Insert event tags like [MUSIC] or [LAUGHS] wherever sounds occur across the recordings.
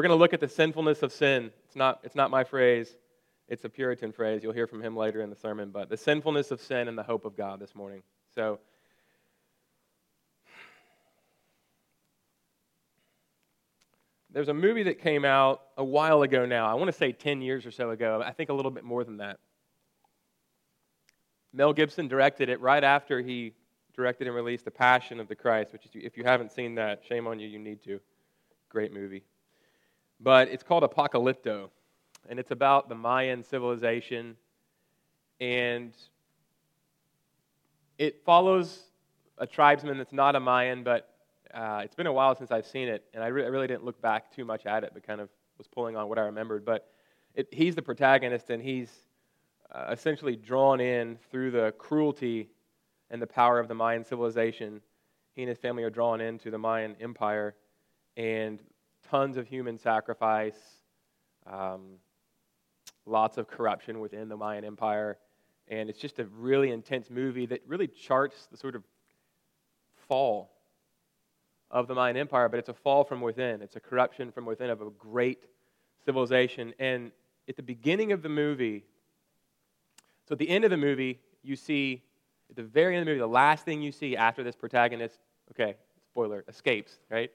we're going to look at the sinfulness of sin. It's not, it's not my phrase, it's a Puritan phrase. You'll hear from him later in the sermon, but the sinfulness of sin and the hope of God this morning. So, there's a movie that came out a while ago now. I want to say 10 years or so ago. I think a little bit more than that. Mel Gibson directed it right after he directed and released The Passion of the Christ, which is, if you haven't seen that, shame on you, you need to. Great movie. But it's called Apocalypto, and it's about the Mayan civilization, and it follows a tribesman that's not a Mayan, but uh, it's been a while since I've seen it, and I, re- I, really didn't look back too much at it, but kind of was pulling on what I remembered. But it, he's the protagonist, and he's uh, essentially drawn in through the cruelty and the power of the Mayan civilization. He and his family are drawn into the Mayan empire, and tons of human sacrifice, um, lots of corruption within the Mayan empire. And it's just a really intense movie that really charts the sort of fall of the Mayan Empire, but it's a fall from within. It's a corruption from within of a great civilization. And at the beginning of the movie, so at the end of the movie, you see, at the very end of the movie, the last thing you see after this protagonist, okay, spoiler, escapes, right?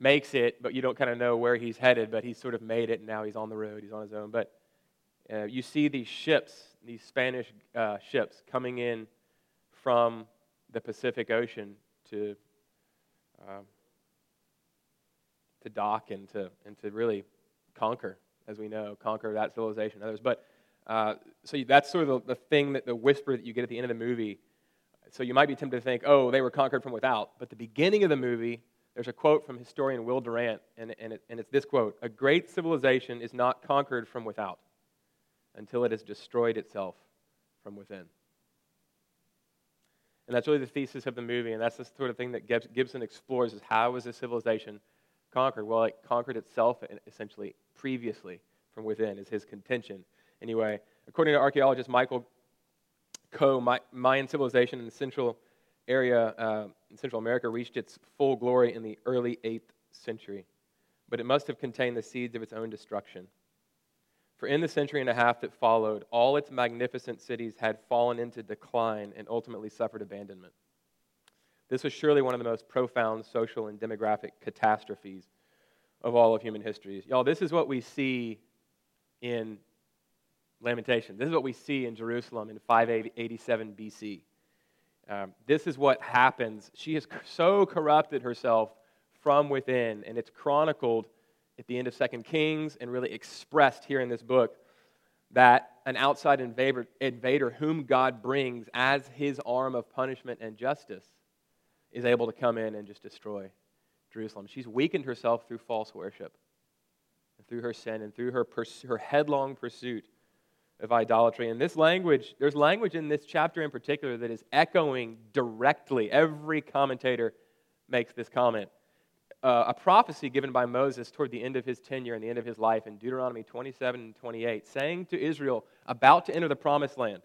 Makes it, but you don't kind of know where he's headed, but he's sort of made it, and now he's on the road, he's on his own. But uh, you see these ships, these Spanish uh, ships, coming in from the Pacific Ocean to um, to dock and to, and to really conquer, as we know, conquer that civilization and others. But uh, so that's sort of the, the thing that the whisper that you get at the end of the movie. So you might be tempted to think, oh, they were conquered from without. But the beginning of the movie, there's a quote from historian Will Durant, and, and, it, and it's this quote A great civilization is not conquered from without until it has destroyed itself from within. And that's really the thesis of the movie, and that's the sort of thing that Gibson explores is how was a civilization conquered? Well, it conquered itself uh, essentially previously from within, is his contention. Anyway, according to archaeologist Michael Coe, Mayan civilization in the central area, uh, in Central America, reached its full glory in the early 8th century, but it must have contained the seeds of its own destruction. For in the century and a half that followed, all its magnificent cities had fallen into decline and ultimately suffered abandonment. This was surely one of the most profound social and demographic catastrophes of all of human history. Y'all, this is what we see in Lamentation. This is what we see in Jerusalem in 587 BC. Um, this is what happens. She has so corrupted herself from within, and it's chronicled at the end of Second Kings and really expressed here in this book that an outside invader, invader whom God brings as his arm of punishment and justice is able to come in and just destroy Jerusalem. She's weakened herself through false worship, and through her sin, and through her, pers- her headlong pursuit of idolatry. And this language, there's language in this chapter in particular that is echoing directly. Every commentator makes this comment uh, a prophecy given by Moses toward the end of his tenure and the end of his life in Deuteronomy 27 and 28, saying to Israel, about to enter the promised land,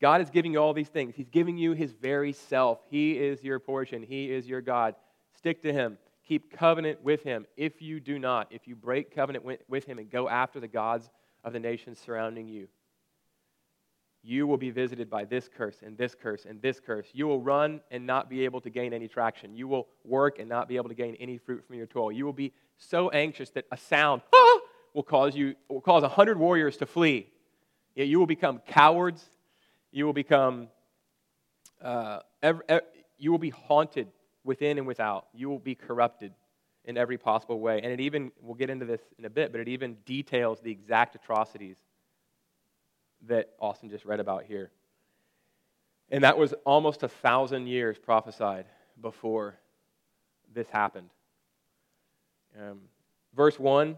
God is giving you all these things. He's giving you his very self. He is your portion, He is your God. Stick to Him. Keep covenant with Him. If you do not, if you break covenant with Him and go after the gods of the nations surrounding you, you will be visited by this curse and this curse and this curse. You will run and not be able to gain any traction. You will work and not be able to gain any fruit from your toil. You will be so anxious that a sound ah, will cause you will cause a hundred warriors to flee. Yet you will become cowards. You will become uh, you will be haunted within and without. You will be corrupted in every possible way. And it even we'll get into this in a bit, but it even details the exact atrocities that Austin just read about here. And that was almost a thousand years prophesied before this happened. Um, verse 1,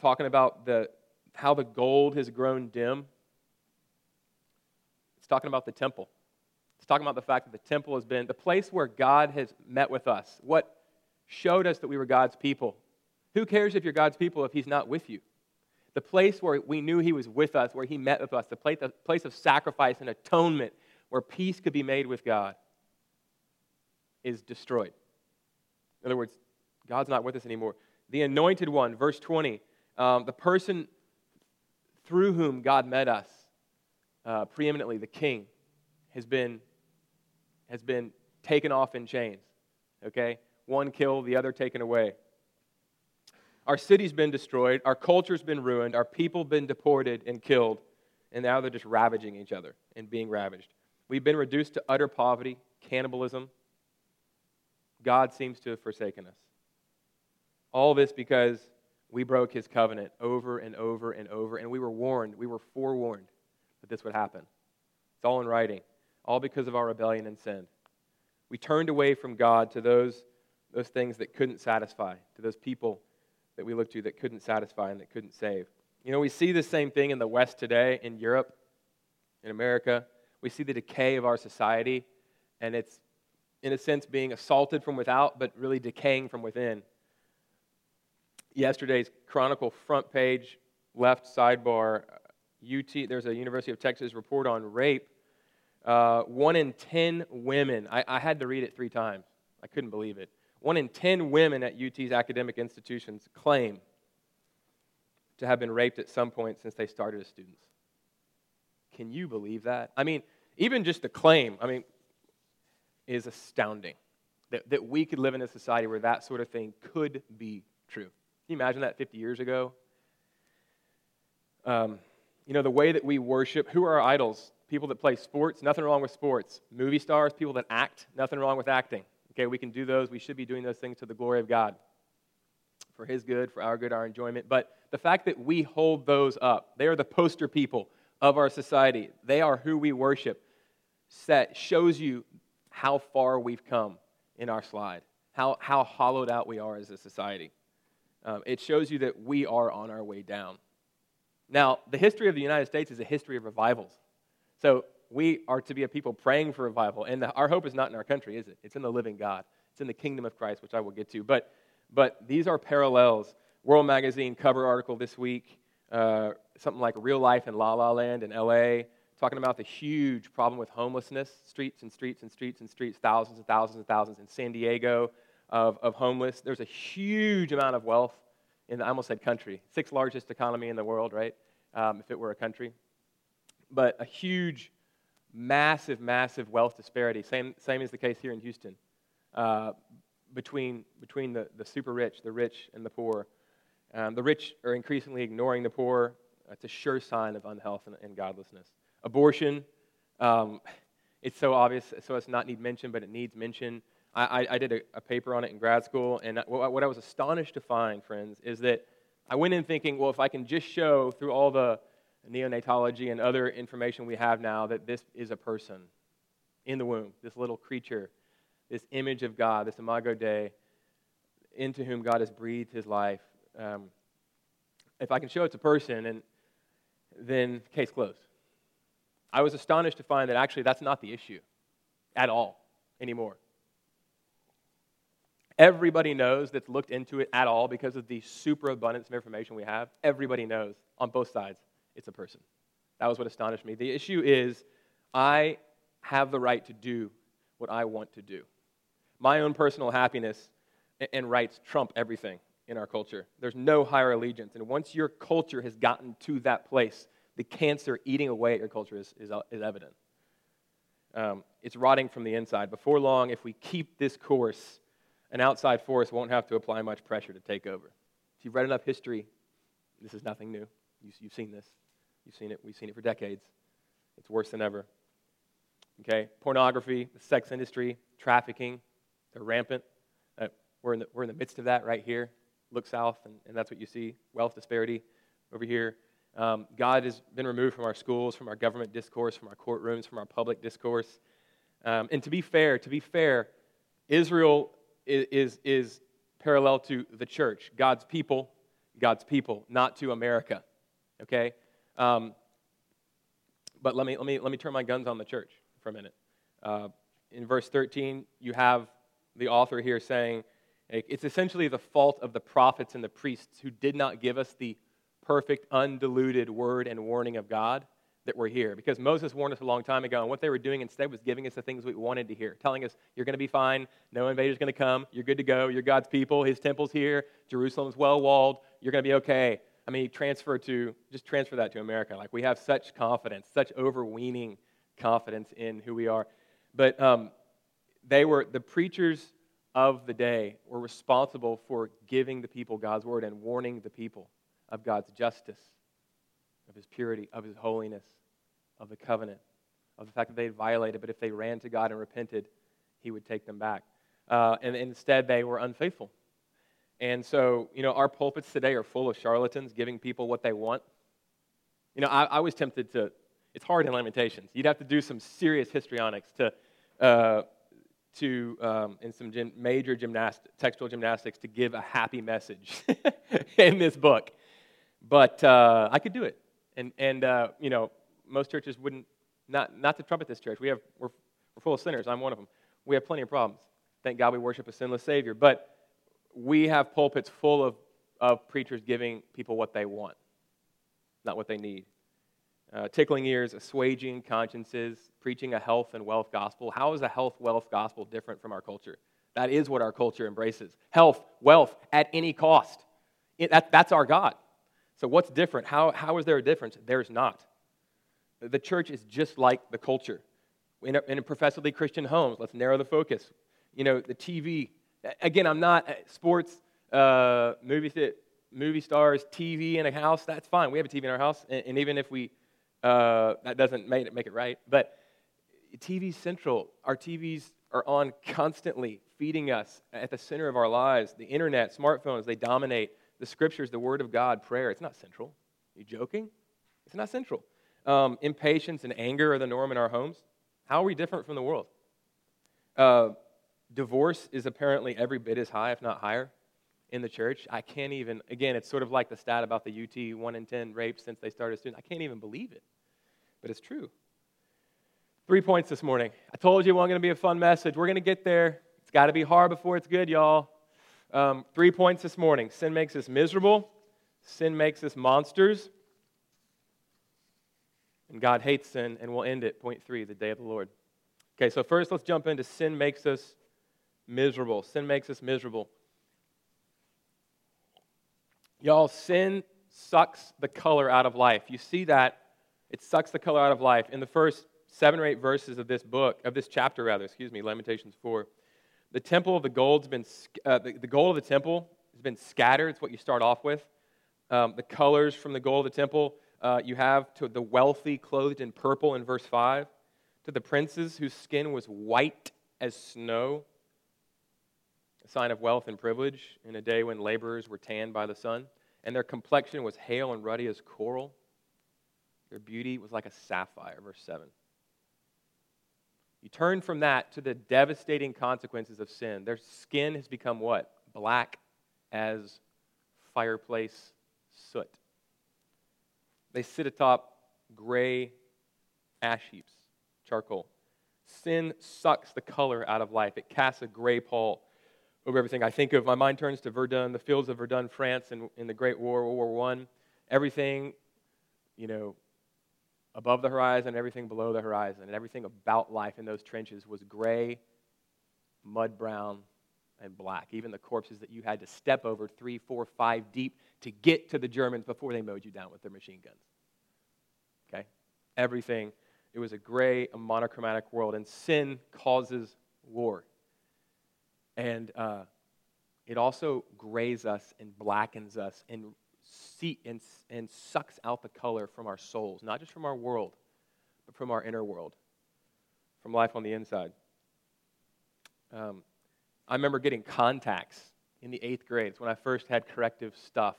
talking about the, how the gold has grown dim. It's talking about the temple. It's talking about the fact that the temple has been the place where God has met with us. What showed us that we were God's people. Who cares if you're God's people if He's not with you? the place where we knew He was with us, where He met with us, the place, of sacrifice and atonement, where peace could be made with God, is destroyed. In other words, God's not with us anymore. the anointed one, verse 20, um, the person through whom God met us, uh, preeminently the king, has been, has been taken off in chains. Okay? One killed, the other taken away. Our city's been destroyed, our culture's been ruined, our people been deported and killed, and now they're just ravaging each other and being ravaged. We've been reduced to utter poverty, cannibalism. God seems to have forsaken us. All this because we broke his covenant over and over and over, and we were warned, we were forewarned that this would happen. It's all in writing, all because of our rebellion and sin. We turned away from God to those, those things that couldn't satisfy, to those people that we looked to that couldn't satisfy and that couldn't save. You know, we see the same thing in the West today, in Europe, in America. We see the decay of our society, and it's, in a sense, being assaulted from without, but really decaying from within. Yesterday's Chronicle front page, left sidebar, UT, there's a University of Texas report on rape. Uh, one in 10 women, I, I had to read it three times. I couldn't believe it. One in 10 women at UT's academic institutions claim to have been raped at some point since they started as students. Can you believe that? I mean, even just the claim, I mean, is astounding that, that we could live in a society where that sort of thing could be true. Can you imagine that 50 years ago? Um, you know, the way that we worship, who are our idols? People that play sports, nothing wrong with sports. Movie stars, people that act, nothing wrong with acting. Okay, we can do those. We should be doing those things to the glory of God for His good, for our good, our enjoyment. But the fact that we hold those up, they are the poster people of our society. They are who we worship. Set shows you how far we've come in our slide, how, how hollowed out we are as a society. Um, it shows you that we are on our way down. Now, the history of the United States is a history of revivals. So we are to be a people praying for revival. And the, our hope is not in our country, is it? It's in the living God. It's in the kingdom of Christ, which I will get to. But, but these are parallels. World Magazine cover article this week, uh, something like Real Life in La La Land in LA, talking about the huge problem with homelessness, streets and streets and streets and streets, thousands and thousands and thousands in San Diego of, of homeless. There's a huge amount of wealth in the, I almost said country, sixth largest economy in the world, right? Um, if it were a country. But a huge massive, massive wealth disparity. Same, same is the case here in Houston uh, between, between the, the super rich, the rich, and the poor. Um, the rich are increasingly ignoring the poor. It's a sure sign of unhealth and, and godlessness. Abortion, um, it's so obvious, so it's not need mention, but it needs mention. I, I, I did a, a, paper on it in grad school, and what, what I was astonished to find, friends, is that I went in thinking, well, if I can just show through all the neonatology and other information we have now that this is a person in the womb, this little creature, this image of God, this imago Dei, into whom God has breathed his life. Um, if I can show it's a person, and then case closed. I was astonished to find that actually that's not the issue at all anymore. Everybody knows that's looked into it at all because of the superabundance of information we have. Everybody knows on both sides it's a person. That was what astonished me. The issue is I have the right to do what I want to do. My own personal happiness and rights trump everything in our culture. There's no higher allegiance. And once your culture has gotten to that place, the cancer eating away at your culture is, is, is evident. Um, it's rotting from the inside. Before long, if we keep this course, an outside force won't have to apply much pressure to take over. If you've read enough history, this is nothing new. You've seen this. You've seen it. We've seen it for decades. It's worse than ever. Okay? Pornography, the sex industry, trafficking, they're rampant. Uh, we're, in the, we're in the midst of that right here. Look south, and, and that's what you see wealth disparity over here. Um, God has been removed from our schools, from our government discourse, from our courtrooms, from our public discourse. Um, and to be fair, to be fair, Israel is, is, is parallel to the church, God's people, God's people, not to America. Okay? Um, but let me, let, me, let me turn my guns on the church for a minute. Uh, in verse 13, you have the author here saying, it's essentially the fault of the prophets and the priests who did not give us the perfect, undiluted word and warning of God. that we're here because Moses warned us a long time ago, and what they were doing instead was giving us the things we wanted to hear, telling us, You're going to be fine, no invader's going to come, you're good to go, you're God's people, His temple's here, Jerusalem's well walled, you're going to be okay. I mean, transfer to, just transfer that to America. Like, we have such confidence, such overweening confidence in who we are. But um, they were, the preachers of the day were responsible for giving the people God's word and warning the people of God's justice, of His purity, of His holiness of the covenant, of the fact that they had violated, but if they ran to God and repented, He would take them back. Uh, and instead, they were unfaithful. And so, you know, our pulpits today are full of charlatans giving people what they want. You know, I, I was tempted to, it's hard in Lamentations. You'd have to do some serious histrionics to, uh, to um, in some gym, major gymnast, textual gymnastics to give a happy message [LAUGHS] in this book. But uh, I could do it. And, and uh, you know, most churches wouldn't, not, not to trumpet this church. We have, we're, we're full of sinners. I'm one of them. We have plenty of problems. Thank God we worship a sinless Savior. But we have pulpits full of, of preachers giving people what they want, not what they need. Uh, tickling ears, assuaging consciences, preaching a health and wealth gospel. How is a health, wealth gospel different from our culture? That is what our culture embraces health, wealth at any cost. It, that, that's our God. So, what's different? How, how is there a difference? There's not. The church is just like the culture. In, a, in professedly Christian homes, let's narrow the focus. You know, the TV. Again, I'm not uh, sports, uh, movie, movie stars, TV in a house. That's fine. We have a TV in our house, and, and even if we, uh, that doesn't make it, make it right. But TV's central. Our TVs are on constantly, feeding us at the center of our lives. The internet, smartphones, they dominate. The scriptures, the Word of God, prayer. It's not central. Are you joking? It's not central um, impatience and anger are the norm in our homes. How are we different from the world? Uh, divorce is apparently every bit as high, if not higher, in the church. I can't even, again, it's sort of like the stat about the UT 1 in 10 rapes since they started students. I can't even believe it, but it's true. Three points this morning. I told you it wasn't going to be a fun message. We're going to get there. It's got to be hard before it's good, y'all. Um, three points this morning. Sin makes us miserable. Sin makes us monsters. And God hates sin, and we'll end it. Point three, the day of the Lord. Okay, so first let's jump into sin makes us miserable. Sin makes us miserable. Y'all, sin sucks the color out of life. You see that? It sucks the color out of life. In the first seven or eight verses of this book, of this chapter, rather, excuse me, Lamentations 4, the temple of the gold's been, uh, the, the gold of the temple has been scattered. It's what you start off with. Um, the colors from the gold of the temple uh, you have to the wealthy clothed in purple in verse 5, to the princes whose skin was white as snow, a sign of wealth and privilege in a day when laborers were tanned by the sun, and their complexion was hale and ruddy as coral. Their beauty was like a sapphire, verse 7. You turn from that to the devastating consequences of sin. Their skin has become what? Black as fireplace soot. They sit atop gray ash heaps, charcoal. Sin sucks the color out of life. It casts a gray pall over everything. I think of, my mind turns to Verdun, the fields of Verdun, France, in, in the Great War, World War I. Everything, you know, above the horizon, everything below the horizon, and everything about life in those trenches was gray, mud brown, and black. Even the corpses that you had to step over three, four, five deep to get to the Germans before they mowed you down with their machine guns. Okay? Everything. It was a gray, a monochromatic world, and sin causes war. And uh, it also grays us and blackens us and, see, and, and sucks out the color from our souls, not just from our world, but from our inner world, from life on the inside. Um, I remember getting contacts in the eighth grade. It's when I first had corrective stuff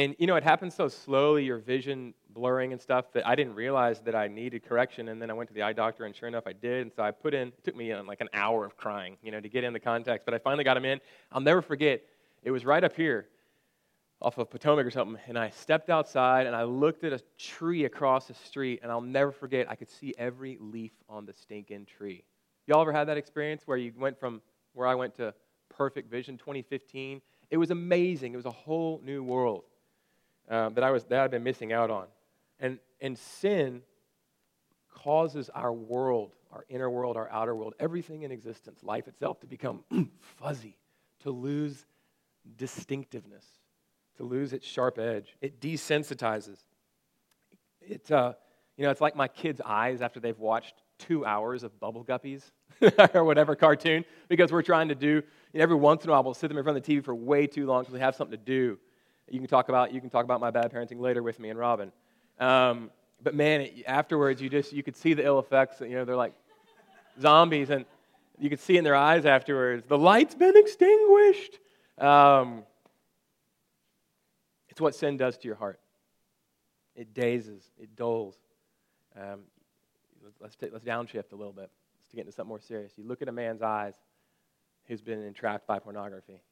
and, you know, it happened so slowly, your vision blurring and stuff, that I didn't realize that I needed correction. And then I went to the eye doctor, and sure enough, I did. And so I put in, it took me uh, like an hour of crying, you know, to get in the contacts. But I finally got them in. I'll never forget, it was right up here off of Potomac or something. And I stepped outside, and I looked at a tree across the street. And I'll never forget, I could see every leaf on the stinking tree. Y'all ever had that experience where you went from where I went to perfect vision 2015? It was amazing. It was a whole new world uh, that I was that I'd been missing out on. And and sin causes our world, our inner world, our outer world, everything in existence, life itself, to become [CLEARS THROAT] fuzzy, to lose distinctiveness, to lose its sharp edge. It desensitizes. It, uh, you know, it's like my kids' eyes after they've watched two hours of Bubble Guppies [LAUGHS] or whatever cartoon, because we're trying to do, every once in a while, we'll sit them in front of the TV for way too long because they have something to do. You can talk about, you can talk about my bad parenting later with me and Robin. Um, but man, it, afterwards, you just, you could see the ill effects. You know, they're like zombies, and you could see in their eyes afterwards, the light's been extinguished. Um, it's what sin does to your heart. It dazes, it dulls. Um, let's, take, let's downshift a little bit. Let's get into something more serious. You look at a man's eyes who's been entrapped by pornography.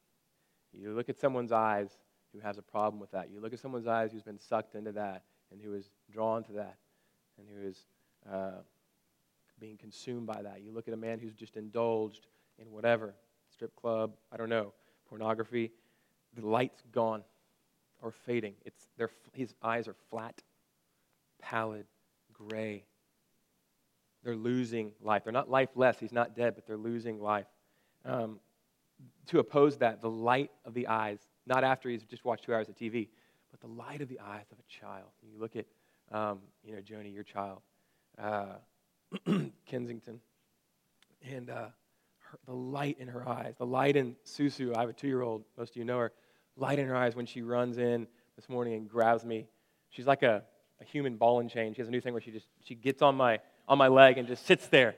You look at someone's eyes who has a problem with that. You look at someone's eyes who's been sucked into that and who is drawn to that and who is uh, being consumed by that. You look at a man who's just indulged in whatever strip club, I don't know, pornography. The light's gone or fading. It's, his eyes are flat, pallid, gray. They're losing life. They're not lifeless. He's not dead, but they're losing life. Um, to oppose that, the light of the eyes, not after he's just watched two hours of TV, but the light of the eyes of a child. You look at, um, you know, Joni, your child, uh, [CLEARS THROAT] Kensington, and uh, her, the light in her eyes, the light in Susu. I have a two-year-old. Most of you know her. Light in her eyes when she runs in this morning and grabs me. She's like a, a human ball and chain. She has a new thing where she just she gets on my on my leg and just sits there,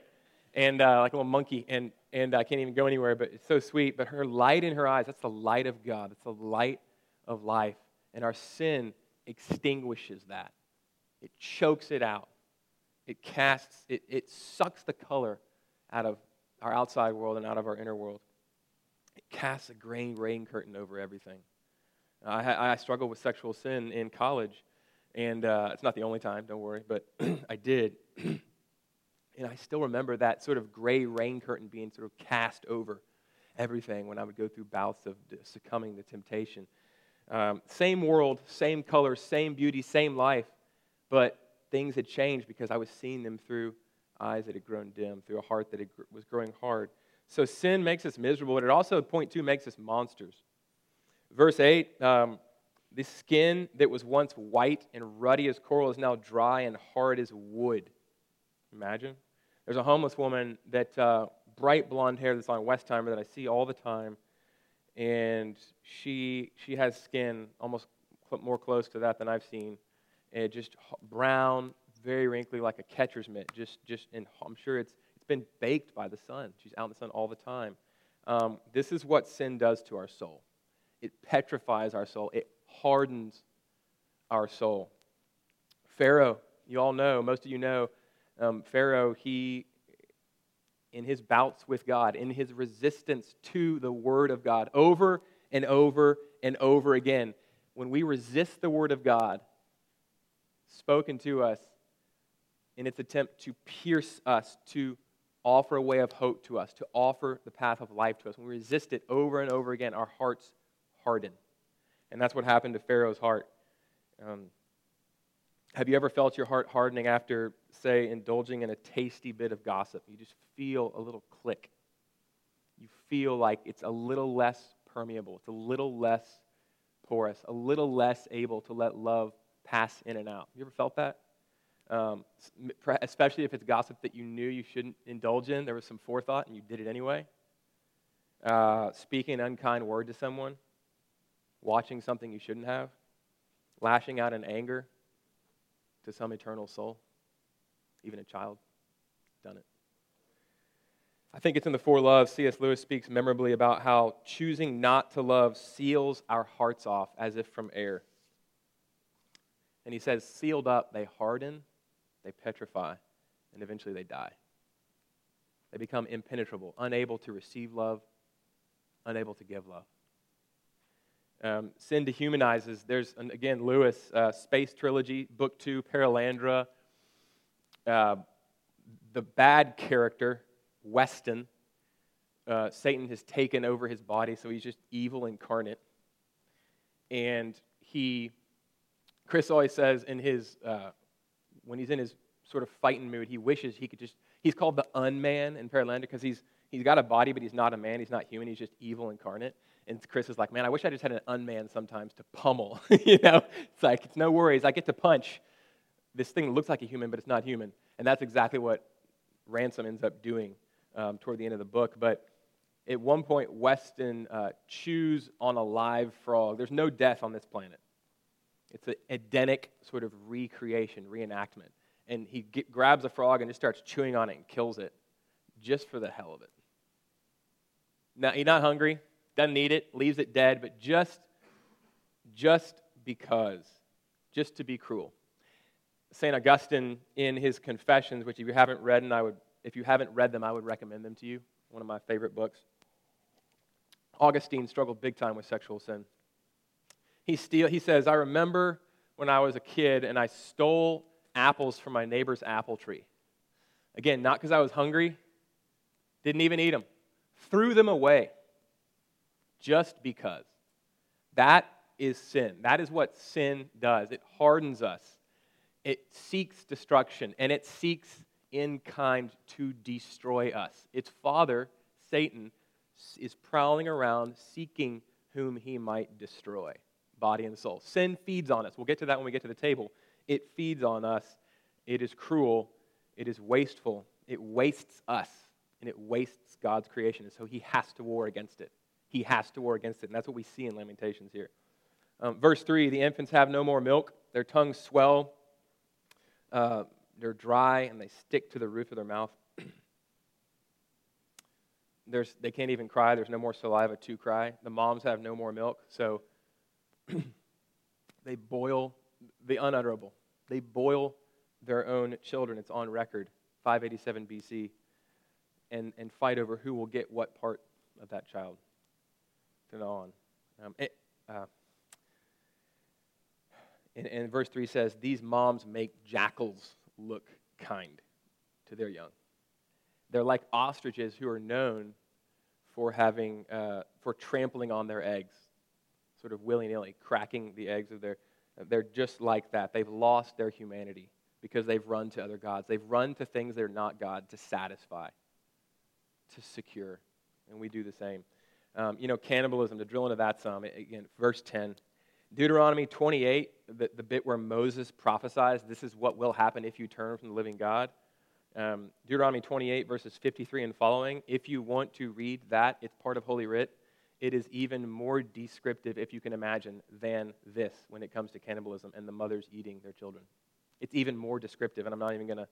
and uh, like a little monkey, and and I can't even go anywhere. But it's so sweet. But her light in her eyes—that's the light of God. that's the light of life. And our sin extinguishes that, it chokes it out, it casts, it, it sucks the color out of our outside world and out of our inner world. It casts a grain rain curtain over everything. I, I struggled with sexual sin in college, and uh, it's not the only time, don't worry, but [CLEARS THROAT] I did. [CLEARS THROAT] and I still remember that sort of gray rain curtain being sort of cast over everything when I would go through bouts of succumbing to temptation. Um, same world, same color, same beauty, same life, but things had changed because I was seeing them through eyes that had grown dim, through a heart that was growing hard. So sin makes us miserable, but it also, point two, makes us monsters. Verse 8 um, the skin that was once white and ruddy as coral is now dry and hard as wood. Imagine. There's a homeless woman that, uh, bright blonde hair that's on Westheimer that I see all the time and she she has skin almost more close to that than I've seen, and just brown, very wrinkly, like a catcher's mitt. Just just and I'm sure it's it's been baked by the sun. She's out in the sun all the time. Um, this is what sin does to our soul. It petrifies our soul. It hardens our soul. Pharaoh, you all know, most of you know, um, Pharaoh, he in his bouts with God, in his resistance to the Word of God, over and over and over again. When we resist the Word of God spoken to us in its attempt to pierce us, to offer a way of hope to us, to offer the path of life to us, when we resist it over and over again, our hearts harden. And that's what happened to Pharaoh's heart. Um, have you ever felt your heart hardening after, say, indulging in a tasty bit of gossip? You just feel a little click. You feel like it's a little less permeable, it's a little less porous, a little less able to let love pass in and out. Have you ever felt that? Um, especially if it's gossip that you knew you shouldn't indulge in, there was some forethought and you did it anyway. Uh, speaking an unkind word to someone, watching something you shouldn't have, lashing out in anger to some eternal soul, even a child. Done it. I think it's in the Four Loves. C.S. Lewis speaks memorably about how choosing not to love seals our hearts off as if from air. And he says, sealed up, they harden, they petrify, and eventually they die. They become impenetrable, unable to receive love, unable to give love. Um, sin dehumanizes. There's, again, Lewis, uh, Space Trilogy, Book Two, Perelandra. Uh, the bad character, Weston, uh, Satan has taken over his body, so he's just evil incarnate. And he, Chris always says in his, uh, when he's in his sort of fighting mood. He wishes he could just, he's called the unman in Perelandra because he's, he's got a body, but he's not a man. He's not human. He's just evil incarnate. And Chris is like, man, I wish I just had an unman sometimes to pummel. [LAUGHS] you know, it's like, it's no worries. I get to punch this thing that looks like a human, but it's not human. And that's exactly what Ransom ends up doing um, toward the end of the book. But at one point, Weston uh, chews on a live frog. There's no death on this planet. It's an Edenic sort of recreation, reenactment. And he get, grabs a frog and just starts chewing on it and kills it just for the hell of it. Now, he's not hungry, doesn't need it, leaves it dead, but just, just because, just to be cruel. St. Augustine, in his Confessions, which if you haven't read, and I would, if you haven't read them, I would recommend them to you. One of my favorite books. Augustine struggled big time with sexual sin. He, steal, he says, I remember when I was a kid and I stole apples from my neighbor's apple tree. Again, not because I was hungry, didn't even eat them, threw them away just because. That is sin. That is what sin does. It hardens us, it seeks destruction, and it seeks in kind to destroy us. Its father, Satan, is prowling around seeking whom he might destroy body and soul. Sin feeds on us. We'll get to that when we get to the table. It feeds on us. It is cruel. It is wasteful. It wastes us, and it wastes God's creation. And so he has to war against it. He has to war against it. And that's what we see in Lamentations here. Um, verse 3 The infants have no more milk, their tongues swell, uh, they're dry, and they stick to the roof of their mouth. [CLEARS THROAT] There's, they can't even cry. There's no more saliva to cry. The moms have no more milk. So [CLEARS THROAT] they boil the unutterable. They boil their own children. It's on record, 587 BC, and, and fight over who will get what part of that child to on. Um, it, uh, and, and verse 3 says, These moms make jackals look kind to their young. They're like ostriches who are known for having, uh, for trampling on their eggs sort of willy nilly, cracking the eggs of their. They're just like that. They've lost their humanity because they've run to other gods. They've run to things that are not God to satisfy, to secure. And we do the same. Um, you know, cannibalism, to drill into that some, again, verse 10. Deuteronomy 28, the, the bit where Moses prophesies, this is what will happen if you turn from the living God. Um, Deuteronomy 28, verses 53 and following. If you want to read that, it's part of Holy Writ it is even more descriptive, if you can imagine, than this when it comes to cannibalism and the mothers eating their children. It's even more descriptive, and I'm not even going to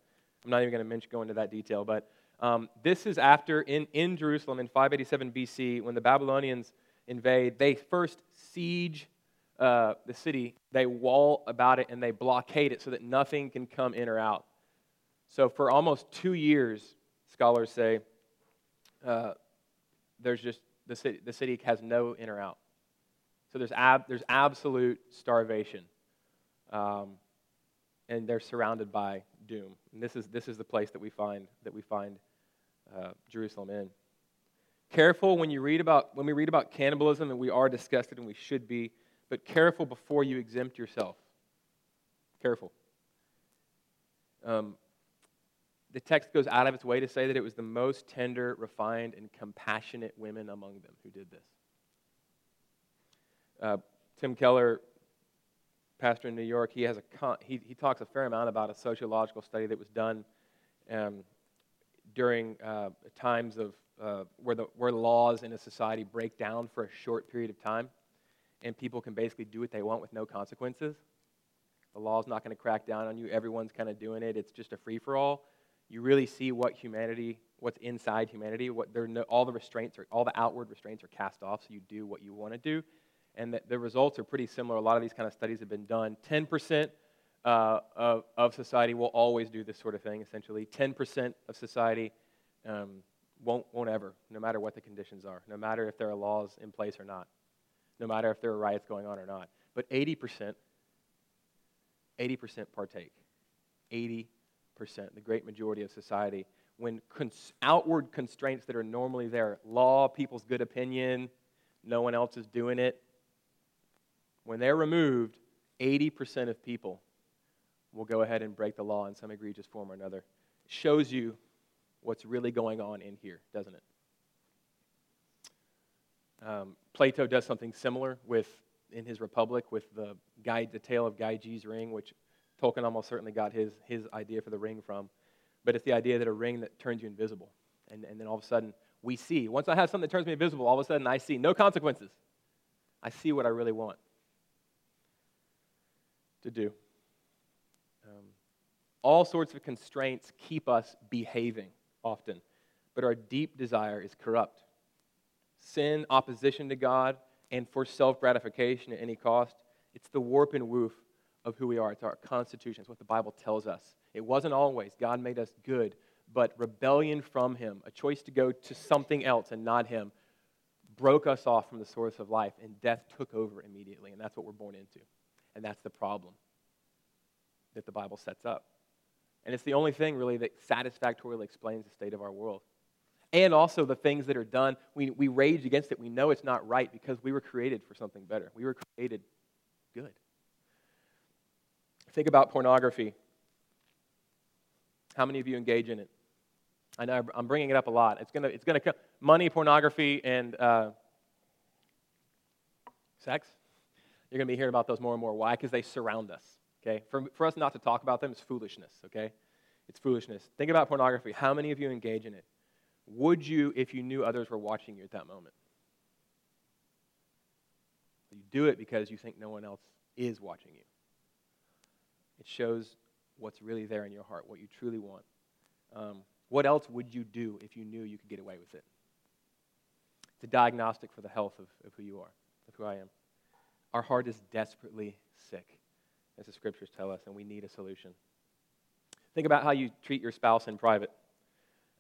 I'm not even going to mention go into that detail. But um, this is after in, in Jerusalem in 587 BC when the Babylonians invade. They first siege uh, the city, they wall about it, and they blockade it so that nothing can come in or out. So for almost two years, scholars say, uh, there's just the city, the city has no in or out. So there's, ab, there's absolute starvation. Um, and they're surrounded by doom. And this is, this is the place that we find, that we find uh, Jerusalem in. Careful when you read about when we read about cannibalism, and we are disgusted, and we should be, but careful before you exempt yourself. Careful. Um, the text goes out of its way to say that it was the most tender, refined, and compassionate women among them who did this. Uh, Tim Keller, pastor in New York, he, has a con- he, he talks a fair amount about a sociological study that was done um, during uh, times of uh, where, the, where laws in a society break down for a short period of time, and people can basically do what they want with no consequences. The law's not going to crack down on you. Everyone's kind of doing it. It's just a free for all you really see what humanity, what's inside humanity. What no, all the restraints are, all the outward restraints are cast off, so you do what you want to do, and the, the results are pretty similar. A lot of these kind of studies have been done. Ten percent uh, of, of society will always do this sort of thing. Essentially, ten percent of society um, won't won't ever, no matter what the conditions are, no matter if there are laws in place or not, no matter if there are riots going on or not. But eighty percent, eighty percent partake. 80%, the great majority of society, when cons- outward constraints that are normally there, law, people's good opinion, no one else is doing it, when they're removed, 80% of people will go ahead and break the law in some egregious form or another. Shows you what's really going on in here, doesn't it? Um, Plato does something similar with in his Republic with the guy, the tale of Gyges' ring, which Tolkien almost certainly got his, his idea for the ring from. But it's the idea that a ring that turns you invisible. And, and then all of a sudden, we see. Once I have something that turns me invisible, all of a sudden I see no consequences. I see what I really want to do. All sorts of constraints keep us behaving often, but our deep desire is corrupt. Sin, opposition to God, and for self gratification at any cost, it's the warp and woof of who we are. It's our constitution. It's what the Bible tells us. It wasn't always. God made us good, but rebellion from Him, a choice to go to something else and not Him, broke us off from the source of life, and death took over immediately. And that's what we're born into. And that's the problem that the Bible sets up. And it's the only thing really that satisfactorily explains the state of our world. And also the things that are done, we, we rage against it. We know it's not right because we were created for something better. We were created good. Think about pornography. How many of you engage in it? I know I'm bringing it up a lot. It's going to it's gonna come. Money, pornography, and uh, sex. You're going to be hearing about those more and more. Why? Because they surround us. Okay? For, for us not to talk about them is foolishness. Okay? It's foolishness. Think about pornography. How many of you engage in it? Would you if you knew others were watching you at that moment? You do it because you think no one else is watching you. It shows what's really there in your heart, what you truly want. Um, what else would you do if you knew you could get away with it? It's a diagnostic for the health of, of who you are, of who I am. Our heart is desperately sick, as the scriptures tell us, and we need a solution. Think about how you treat your spouse in private.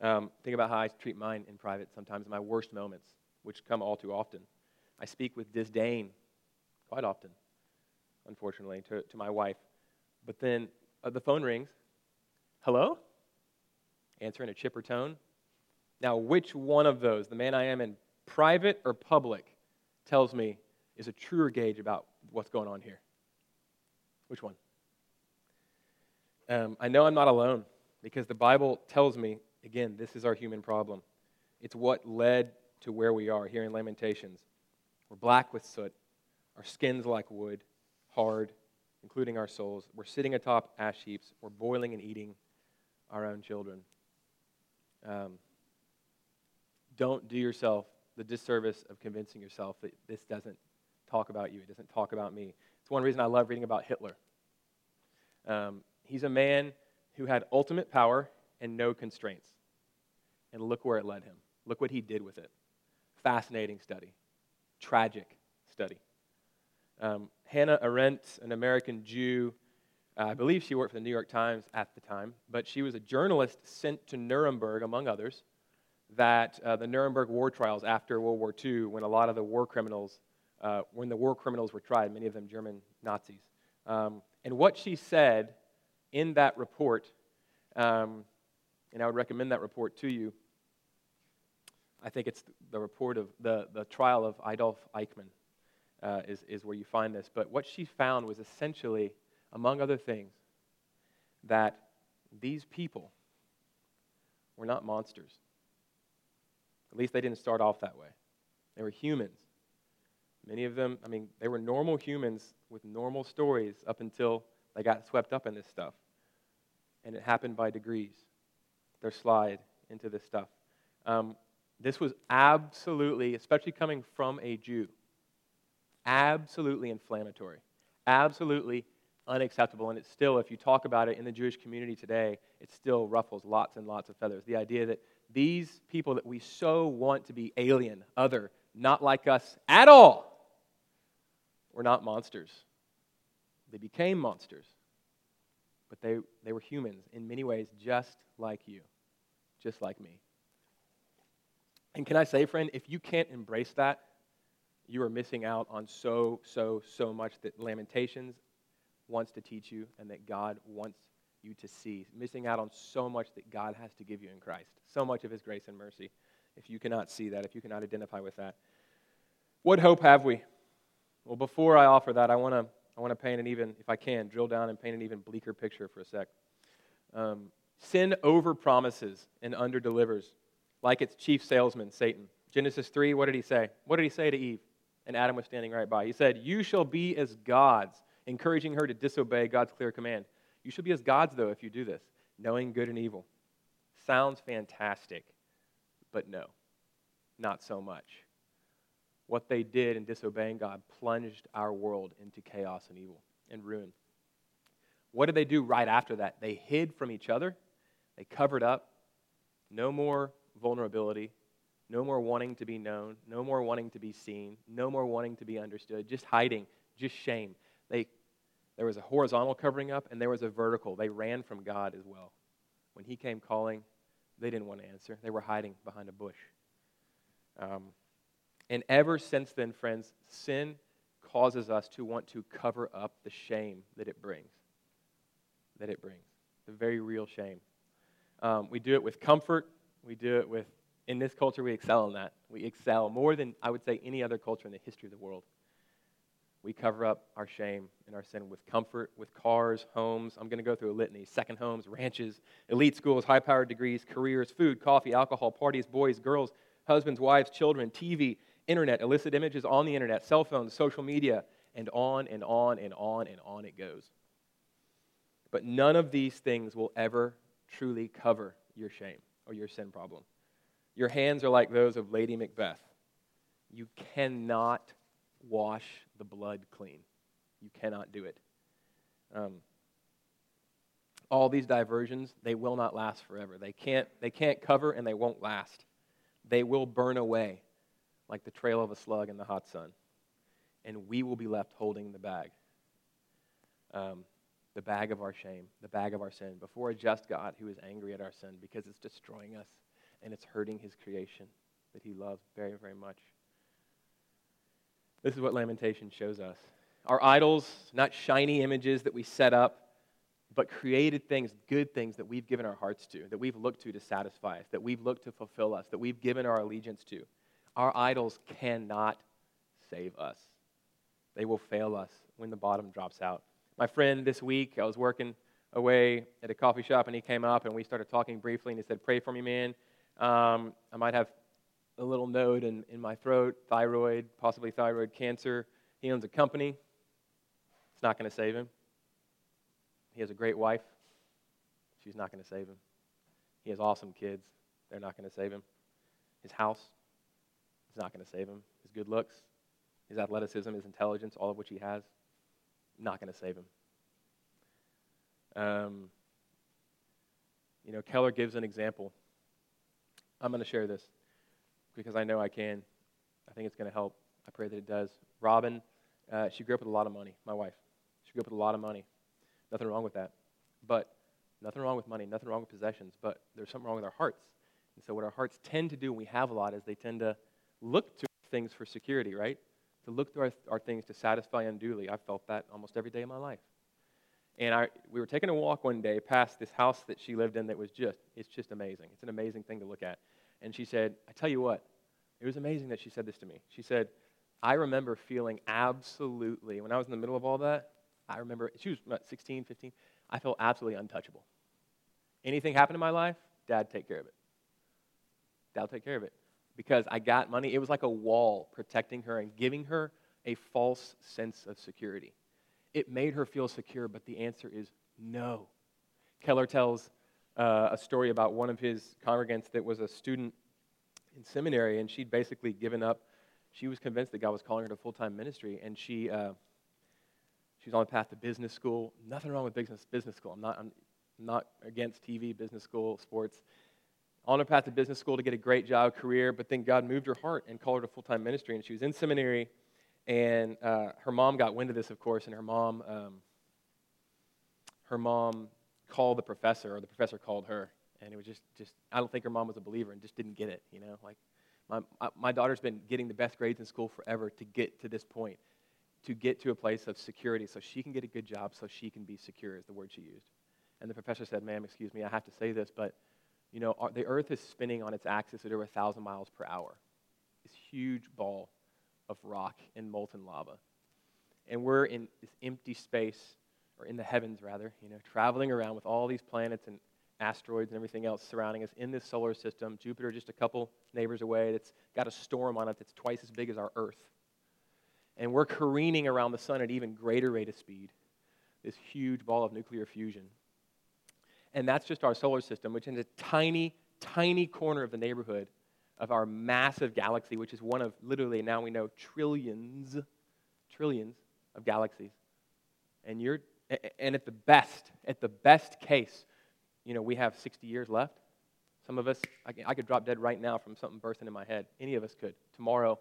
Um, think about how I treat mine in private sometimes, in my worst moments, which come all too often. I speak with disdain quite often, unfortunately, to, to my wife. But then uh, the phone rings. Hello? Answer in a chipper tone. Now, which one of those, the man I am in private or public, tells me is a truer gauge about what's going on here? Which one? Um, I know I'm not alone because the Bible tells me, again, this is our human problem. It's what led to where we are here in Lamentations. We're black with soot, our skin's like wood, hard, including our souls. We're sitting atop ash heaps. We're boiling and eating our own children. Um, don't do yourself the disservice of convincing yourself that this doesn't talk about you. It doesn't talk about me. It's one reason I love reading about Hitler. Um, he's a man who had ultimate power and no constraints. And look where it led him. Look what he did with it. Fascinating study, tragic study. Um, Hannah Arendt, an American Jew, uh, I believe she worked for the New York Times at the time, but she was a journalist sent to Nuremberg, among others, that uh, the Nuremberg war trials after World War II, when a lot of the war criminals, uh, when the war criminals were tried, many of them German Nazis. Um, and what she said in that report, um, and I would recommend that report to you. I think it's the report of the, the trial of Adolf Eichmann uh, is, is where you find this. But what she found was essentially, among other things, that these people were not monsters. At least they didn't start off that way. They were humans. Many of them, I mean, they were normal humans with normal stories up until they got swept up in this stuff. And it happened by degrees. Their slide into this stuff. Um, this was absolutely, especially coming from a Jew, absolutely inflammatory, absolutely unacceptable. And it's still, if you talk about it in the Jewish community today, it still ruffles lots and lots of feathers. The idea that these people that we so want to be alien, other, not like us at all, were not monsters. They became monsters, but they, they were humans in many ways, just like you, just like me. And can I say, friend, if you can't embrace that, you are missing out on so, so, so much that Lamentations wants to teach you and that God wants you to see. Missing out on so much that God has to give you in Christ. So much of His grace and mercy. If you cannot see that, if you cannot identify with that. What hope have we? Well, before I offer that, I want to I want to paint an even, if I can, drill down and paint an even bleaker picture for a sec. Um, sin over promises and under delivers, like its chief salesman, Satan. Genesis 3, what did he say? What did he say to Eve? And Adam was standing right by. He said, You shall be as gods, encouraging her to disobey God's clear command. You shall be as gods, though, if you do this, knowing good and evil. Sounds fantastic, but no, not so much. What they did in disobeying God plunged our world into chaos and evil and ruin. What did they do right after that? They hid from each other, they covered up. No more vulnerability, no more wanting to be known, no more wanting to be seen, no more wanting to be understood, just hiding, just shame. They, there was a horizontal covering up and there was a vertical. They ran from God as well. When He came calling, they didn't want to answer. They were hiding behind a bush. Um, and ever since then, friends, sin causes us to want to cover up the shame that it brings. That it brings. The very real shame. Um, we do it with comfort. We do it with in this culture, we excel in that. We excel more than, I would say, any other culture in the history of the world. We cover up our shame and our sin with comfort, with cars, homes. I'm going to go through a litany second homes, ranches, elite schools, high powered degrees, careers, food, coffee, alcohol, parties, boys, girls, husbands, wives, children, TV, internet, illicit images on the internet, cell phones, social media, and on and on and on and on it goes. But none of these things will ever truly cover your shame or your sin problem. Your hands are like those of Lady Macbeth. You cannot wash the blood clean. You cannot do it. Um, all these diversions, they will not last forever. They can't, they can't cover and they won't last. They will burn away like the trail of a slug in the hot sun. And we will be left holding the bag um, the bag of our shame, the bag of our sin, before a just God who is angry at our sin because it's destroying us and it's hurting his creation that he loves very, very much. This is what Lamentation shows us. Our idols, not shiny images that we set up, but created things, good things that we've given our hearts to, that we've looked to to satisfy us, that we've looked to fulfill us, that we've given our allegiance to. Our idols cannot save us. They will fail us when the bottom drops out. My friend this week, I was working away at a coffee shop and he came up and we started talking briefly and he said, Pray for me, man. Um, I might have a little node in, in my throat, thyroid, possibly thyroid cancer. He owns a company. It's not going to save him. He has a great wife. She's not going to save him. He has awesome kids. They're not going to save him. His house not going to save him. His good looks, his athleticism, his intelligence, all of which he has, not going to save him. Um, you know, Keller gives an example I'm going to share this because I know I can. I think it's going to help. I pray that it does. Robin, uh, she grew up with a lot of money, my wife. She grew up with a lot of money. Nothing wrong with that. But nothing wrong with money, nothing wrong with possessions, but there's something wrong with our hearts. And so, what our hearts tend to do when we have a lot is they tend to look to things for security, right? To look to our, our things to satisfy unduly. I've felt that almost every day of my life. And I, we were taking a walk one day past this house that she lived in that was just, it's just amazing. It's an amazing thing to look at. And she said, I tell you what, it was amazing that she said this to me. She said, I remember feeling absolutely, when I was in the middle of all that, I remember, she was about 16, 15, I felt absolutely untouchable. Anything happened in my life, dad take care of it. Dad take care of it. Because I got money, it was like a wall protecting her and giving her a false sense of security. It made her feel secure, but the answer is no. Keller tells uh, a story about one of his congregants that was a student in seminary, and she'd basically given up. She was convinced that God was calling her to full time ministry, and she uh, was on the path to business school. Nothing wrong with business business school. I'm not I'm not against TV, business school, sports. On her path to business school to get a great job, career, but then God moved her heart and called her to full time ministry, and she was in seminary. And uh, her mom got wind of this, of course, and her mom, um, her mom call the professor, or the professor called her. And it was just, just I don't think her mom was a believer and just didn't get it, you know? Like, my, my daughter's been getting the best grades in school forever to get to this point, to get to a place of security so she can get a good job, so she can be secure, is the word she used. And the professor said, Ma'am, excuse me, I have to say this, but, you know, the earth is spinning on its axis at over 1,000 miles per hour. This huge ball of rock and molten lava. and we're in this empty space, or in the heavens rather, you know, traveling around with all these planets and asteroids and everything else surrounding us in this solar system. Jupiter just a couple neighbors away that's got a storm on it that's twice as big as our Earth. And we're careening around the sun at even greater rate of speed, this huge ball of nuclear fusion. And that's just our solar system, which is a tiny, tiny corner of the neighborhood of our massive galaxy, which is one of literally now we know trillions, trillions of galaxies. And you're and at the best, at the best case, you know, we have 60 years left. Some of us, I, could drop dead right now from something bursting in my head. Any of us could. Tomorrow,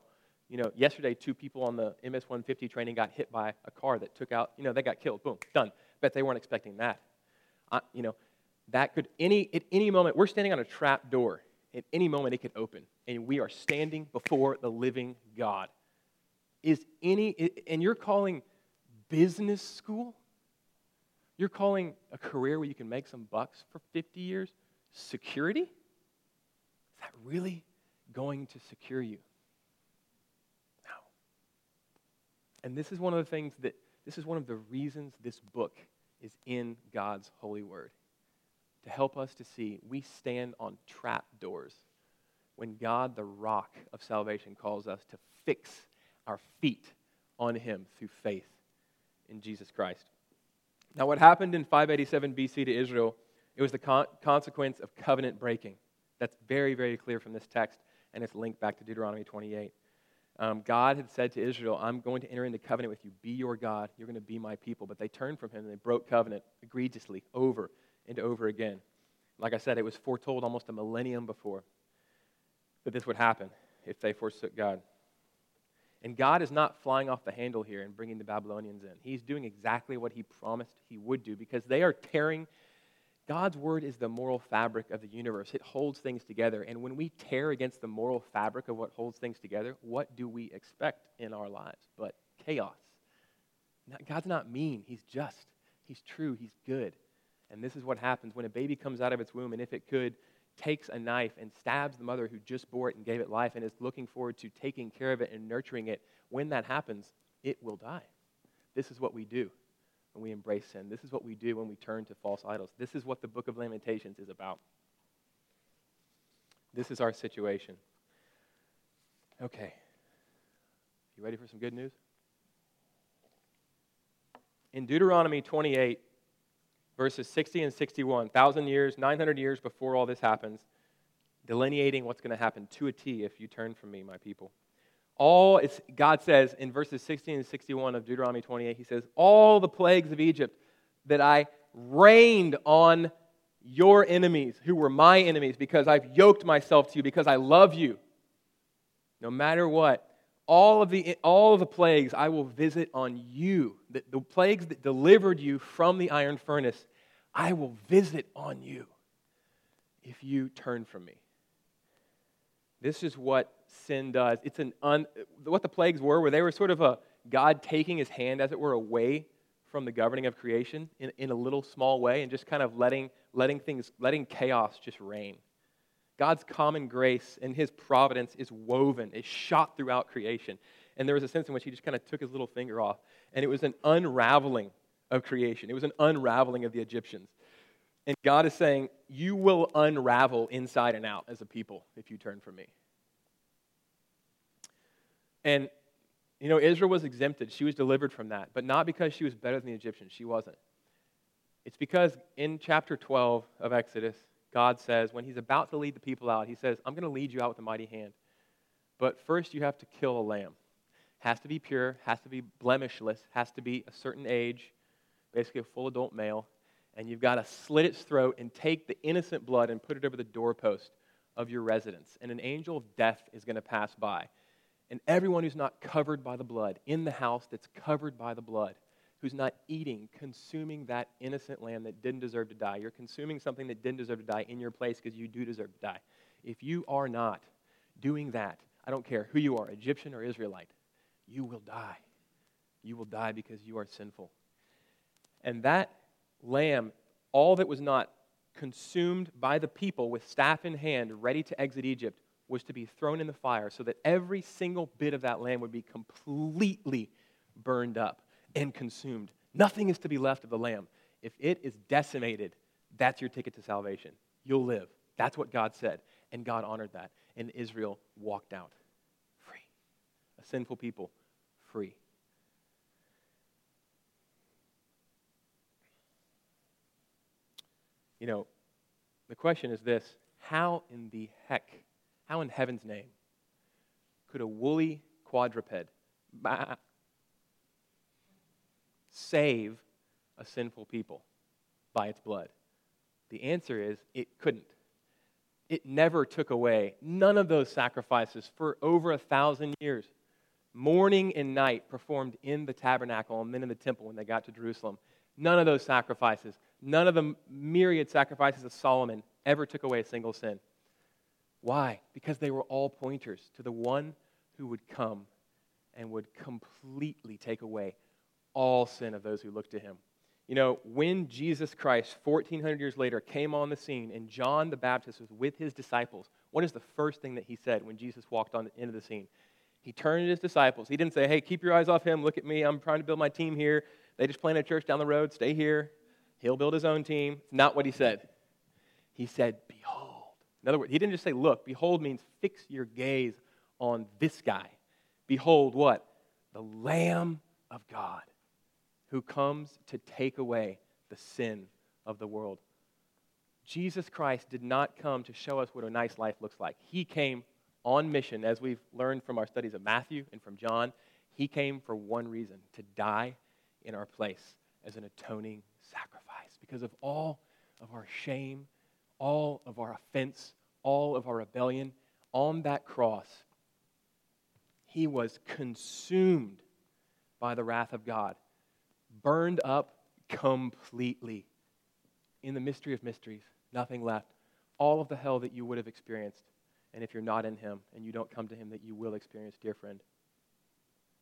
you know, yesterday, two people on the MS 150 training got hit by a car that took out, you know, they got killed. Boom, done. Bet they weren't expecting that. I, you know, that could, any, at any moment, we're standing on a trap door. At any moment, it could open, and we are standing before the living God. Is any, and you're calling business school? You're calling a career where you can make some bucks for 50 years security? Is that really going to secure you? No. And this is one of the things that, this is one of the reasons this book is in God's holy word. To help us to see we stand on trap doors when God, the rock of salvation, calls us to fix our feet on Him through faith in Jesus Christ. Now, what happened in 587 BC to Israel, it was the con- consequence of covenant breaking. That's very, very clear from this text, and it's linked back to Deuteronomy 28. Um, God had said to Israel, I'm going to enter into covenant with you. Be your God. You're going to be my people. But they turned from him and they broke covenant egregiously over and over again. Like I said, it was foretold almost a millennium before that this would happen if they forsook God. And God is not flying off the handle here and bringing the Babylonians in. He's doing exactly what he promised he would do because they are tearing. God's word is the moral fabric of the universe. It holds things together. And when we tear against the moral fabric of what holds things together, what do we expect in our lives but chaos? God's not mean, He's just, He's true, He's good. And this is what happens when a baby comes out of its womb, and if it could, takes a knife and stabs the mother who just bore it and gave it life and is looking forward to taking care of it and nurturing it, when that happens, it will die. This is what we do when we embrace sin. This is what we do when we turn to false idols. This is what the book of Lamentations is about. This is our situation. Okay. You ready for some good news? In Deuteronomy 28, verses 60 and 61, 1,000 years, 900 years before all this happens, delineating what's going to happen to a T if you turn from me, my people. All God says in verses 60 and 61 of Deuteronomy 28, He says, All the plagues of Egypt that I rained on your enemies, who were my enemies, because I've yoked myself to you, because I love you. No matter what, all of the, all of the plagues I will visit on you. The, the plagues that delivered you from the iron furnace, I will visit on you if you turn from me. This is what sin does. It's an un, what the plagues were, where they were sort of a God taking his hand, as it were, away from the governing of creation in, in a little small way and just kind of letting, letting things, letting chaos just reign. God's common grace and his providence is woven, is shot throughout creation. And there was a sense in which he just kind of took his little finger off. And it was an unraveling of creation, it was an unraveling of the Egyptians. And God is saying, You will unravel inside and out as a people if you turn from me. And, you know, Israel was exempted. She was delivered from that, but not because she was better than the Egyptians. She wasn't. It's because in chapter 12 of Exodus, God says, when he's about to lead the people out, he says, I'm going to lead you out with a mighty hand. But first, you have to kill a lamb. Has to be pure, has to be blemishless, has to be a certain age, basically a full adult male. And you've got to slit its throat and take the innocent blood and put it over the doorpost of your residence. And an angel of death is going to pass by. And everyone who's not covered by the blood, in the house that's covered by the blood, who's not eating, consuming that innocent lamb that didn't deserve to die. You're consuming something that didn't deserve to die in your place because you do deserve to die. If you are not doing that, I don't care who you are, Egyptian or Israelite, you will die. You will die because you are sinful. And that lamb, all that was not consumed by the people with staff in hand, ready to exit Egypt, was to be thrown in the fire so that every single bit of that lamb would be completely burned up and consumed. Nothing is to be left of the lamb. If it is decimated, that's your ticket to salvation. You'll live. That's what God said. And God honored that. And Israel walked out free. A sinful people, free. You know, the question is this how in the heck, how in heaven's name, could a woolly quadruped bah, save a sinful people by its blood? The answer is it couldn't. It never took away none of those sacrifices for over a thousand years. Morning and night performed in the tabernacle and then in the temple when they got to Jerusalem. None of those sacrifices, none of the myriad sacrifices of Solomon ever took away a single sin. Why? Because they were all pointers to the one who would come and would completely take away all sin of those who look to him. You know, when Jesus Christ, 1,400 years later, came on the scene and John the Baptist was with his disciples, what is the first thing that he said when Jesus walked on into the scene? He turned to his disciples. He didn't say, hey, keep your eyes off him. Look at me. I'm trying to build my team here. They just planted a church down the road. Stay here. He'll build his own team. It's not what he said. He said, behold. In other words, he didn't just say, look. Behold means fix your gaze on this guy. Behold, what? The Lamb of God who comes to take away the sin of the world. Jesus Christ did not come to show us what a nice life looks like. He came on mission, as we've learned from our studies of Matthew and from John. He came for one reason to die in our place as an atoning sacrifice because of all of our shame, all of our offense, all of our rebellion. On that cross, he was consumed by the wrath of God burned up completely. In the mystery of mysteries, nothing left. All of the hell that you would have experienced. And if you're not in Him and you don't come to Him, that you will experience, dear friend,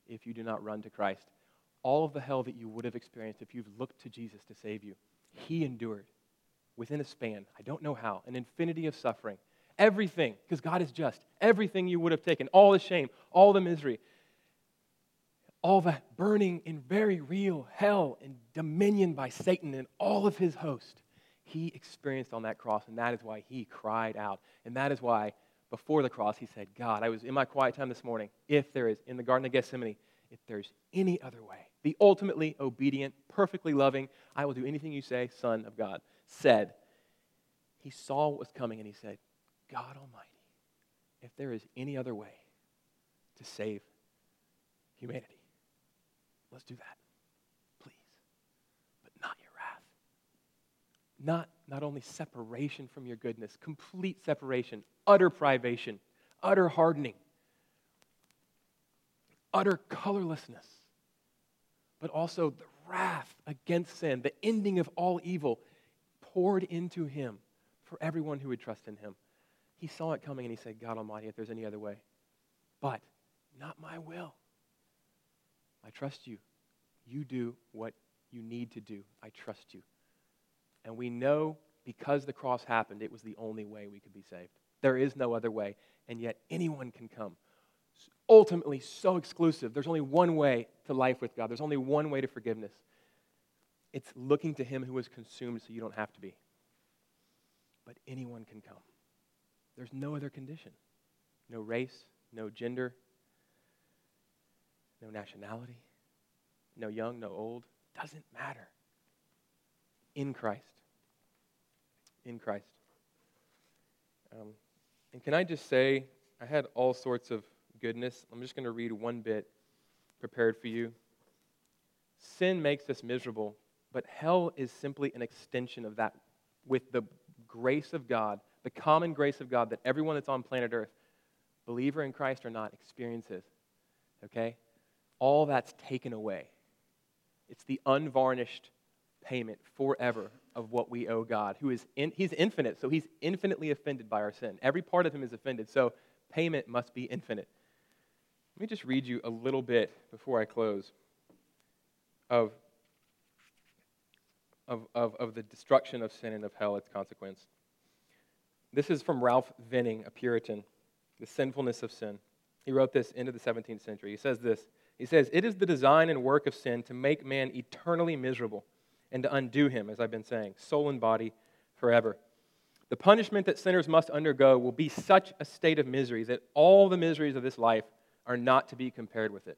if you do not run to Christ. All of the hell that you would have experienced if you've looked to Jesus to save you, He endured within a span, I don't know how, an infinity of suffering. Everything, because God is just, everything you would have taken, all the shame, all the misery, all that burning in very real hell and dominion by Satan and all of his host, he experienced on that cross, and that is why he cried out. And that is why before the cross he said, God, I was in my quiet time this morning, if there is, in the Garden of Gethsemane, if there's any other way, the ultimately obedient, perfectly loving, I will do anything you say, Son of God, said, he saw what was coming and he said, God Almighty, if there is any other way to save humanity, Let's do that, please. But not your wrath. Not, not only separation from your goodness, complete separation, utter privation, utter hardening, utter colorlessness, but also the wrath against sin, the ending of all evil poured into him for everyone who would trust in him. He saw it coming and he said, God Almighty, if there's any other way, but not my will I trust you. You do what you need to do. I trust you. And we know because the cross happened, it was the only way we could be saved. There is no other way, and yet anyone can come. Ultimately, so exclusive. There's only one way to life with God, there's only one way to forgiveness. It's looking to Him who was consumed so you don't have to be. But anyone can come. There's no other condition no race, no gender, no nationality, no young, no old. Doesn't matter. In Christ. In Christ. Um, and can I just say, I had all sorts of goodness. I'm just going to read one bit prepared for you. Sin makes us miserable, but hell is simply an extension of that with the grace of God, the common grace of God that everyone that's on planet Earth, believer in Christ or not, experiences. Okay? All that's taken away. It's the unvarnished payment forever of what we owe God, who is in, he's infinite, so he's infinitely offended by our sin. Every part of him is offended, so payment must be infinite. Let me just read you a little bit before I close of, of, of, of the destruction of sin and of hell, its consequence. This is from Ralph Venning, a Puritan, The Sinfulness of Sin. He wrote this into the 17th century. He says this He says, It is the design and work of sin to make man eternally miserable and to undo him, as I've been saying, soul and body forever. The punishment that sinners must undergo will be such a state of misery that all the miseries of this life are not to be compared with it.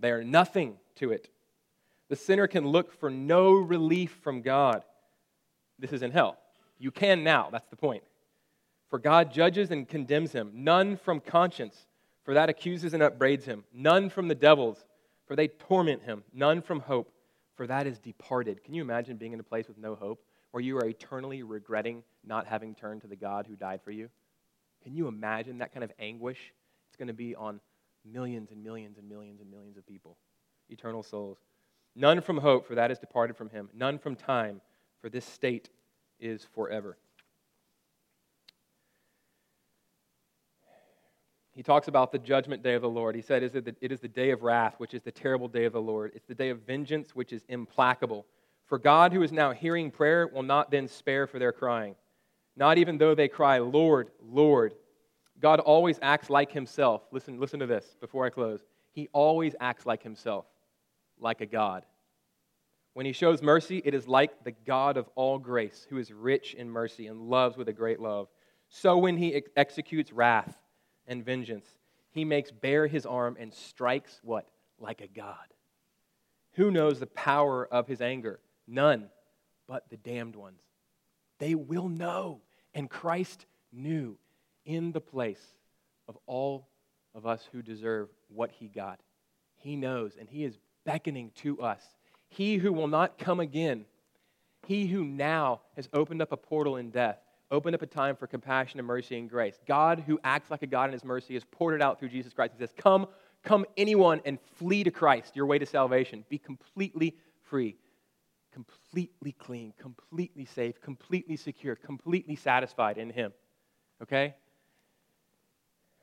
They are nothing to it. The sinner can look for no relief from God. This is in hell. You can now, that's the point. For God judges and condemns him, none from conscience, for that accuses and upbraids him, none from the devils, for they torment him, none from hope, for that is departed. Can you imagine being in a place with no hope, where you are eternally regretting not having turned to the God who died for you? Can you imagine that kind of anguish? It's going to be on millions and millions and millions and millions of people, eternal souls. None from hope, for that is departed from him. None from time, for this state is forever. He talks about the judgment day of the Lord. He said, It is the day of wrath, which is the terrible day of the Lord. It's the day of vengeance, which is implacable. For God, who is now hearing prayer, will not then spare for their crying. Not even though they cry, Lord, Lord. God always acts like himself. Listen, listen to this before I close. He always acts like himself, like a God. When he shows mercy, it is like the God of all grace, who is rich in mercy and loves with a great love. So when he ex- executes wrath and vengeance, he makes bare his arm and strikes what? Like a God. Who knows the power of his anger? None but the damned ones. They will know. And Christ knew in the place of all of us who deserve what he got. He knows, and he is beckoning to us. He who will not come again, he who now has opened up a portal in death, opened up a time for compassion and mercy and grace. God, who acts like a God in his mercy, has poured it out through Jesus Christ. He says, Come, come, anyone, and flee to Christ, your way to salvation. Be completely free, completely clean, completely safe, completely secure, completely satisfied in him. Okay?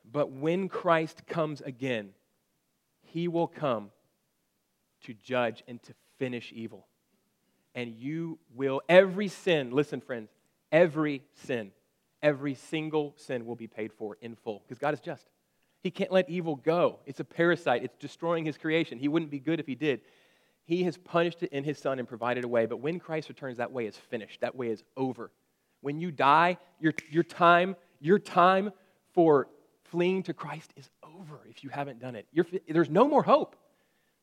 But when Christ comes again, he will come to judge and to finish evil. And you will, every sin, listen, friends, every sin, every single sin will be paid for in full because God is just. He can't let evil go. It's a parasite, it's destroying his creation. He wouldn't be good if he did. He has punished it in his son and provided a way. But when Christ returns, that way is finished. That way is over. When you die, your, your time, your time for fleeing to Christ is over if you haven't done it. You're, there's no more hope.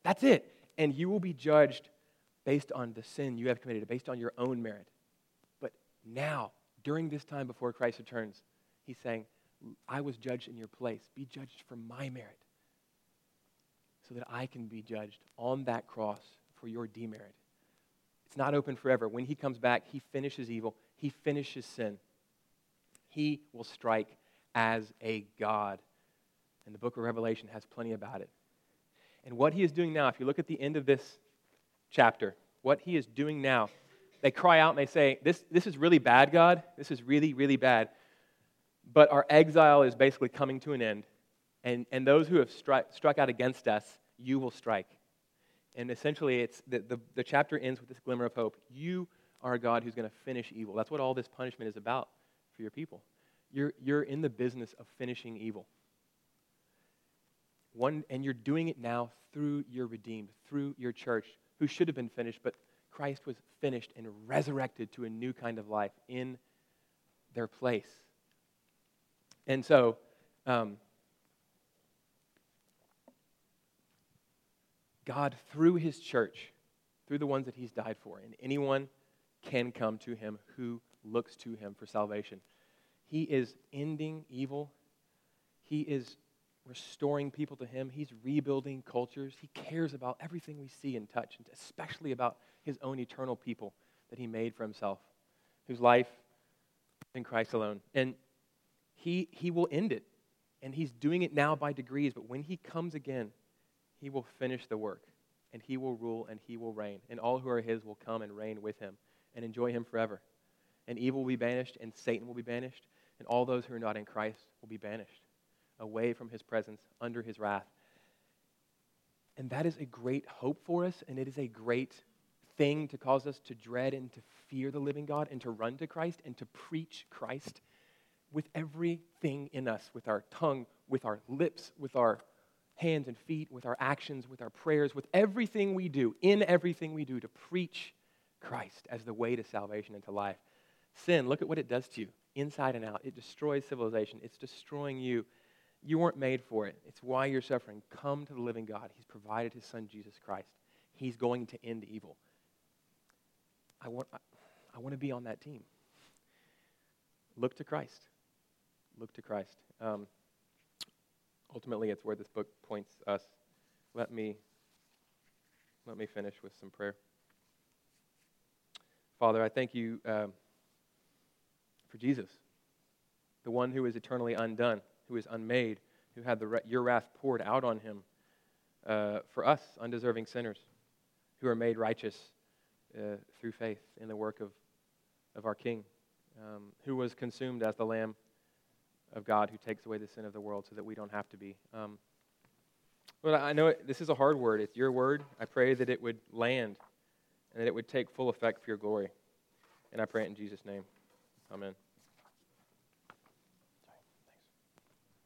That's it. And you will be judged based on the sin you have committed, based on your own merit. Now, during this time before Christ returns, he's saying, I was judged in your place. Be judged for my merit so that I can be judged on that cross for your demerit. It's not open forever. When he comes back, he finishes evil, he finishes sin. He will strike as a God. And the book of Revelation has plenty about it. And what he is doing now, if you look at the end of this chapter, what he is doing now, they cry out and they say, This, this is really bad, God. This is really, really bad. But our exile is basically coming to an end. And, and those who have struck, struck out against us, you will strike. And essentially, it's the, the, the chapter ends with this glimmer of hope. You are a God who's going to finish evil. That's what all this punishment is about for your people. You're, you're in the business of finishing evil. One, and you're doing it now through your redeemed, through your church, who should have been finished, but Christ was finished and resurrected to a new kind of life in their place. And so, um, God, through his church, through the ones that he's died for, and anyone can come to him who looks to him for salvation. He is ending evil. He is restoring people to Him. He's rebuilding cultures. He cares about everything we see and touch, and especially about His own eternal people that He made for Himself, whose life in Christ alone. And He, he will end it. And He's doing it now by degrees, but when He comes again, He will finish the work, and He will rule, and He will reign. And all who are His will come and reign with Him and enjoy Him forever. And evil will be banished, and Satan will be banished and all those who are not in Christ will be banished away from his presence, under his wrath. And that is a great hope for us, and it is a great thing to cause us to dread and to fear the living God and to run to Christ and to preach Christ with everything in us, with our tongue, with our lips, with our hands and feet, with our actions, with our prayers, with everything we do, in everything we do, to preach Christ as the way to salvation and to life. Sin, look at what it does to you, inside and out. It destroys civilization, it's destroying you. You weren't made for it. It's why you're suffering. Come to the living God. He's provided his son, Jesus Christ. He's going to end evil. I want, I want to be on that team. Look to Christ. Look to Christ. Um, ultimately, it's where this book points us. Let me, let me finish with some prayer. Father, I thank you um, for Jesus, the one who is eternally undone, who is unmade, who had the, your wrath poured out on him uh, for us, undeserving sinners, who are made righteous uh, through faith in the work of, of our King, um, who was consumed as the Lamb of God who takes away the sin of the world so that we don't have to be. Um, but I know it, this is a hard word. It's your word. I pray that it would land and that it would take full effect for your glory. And I pray it in Jesus' name. Amen.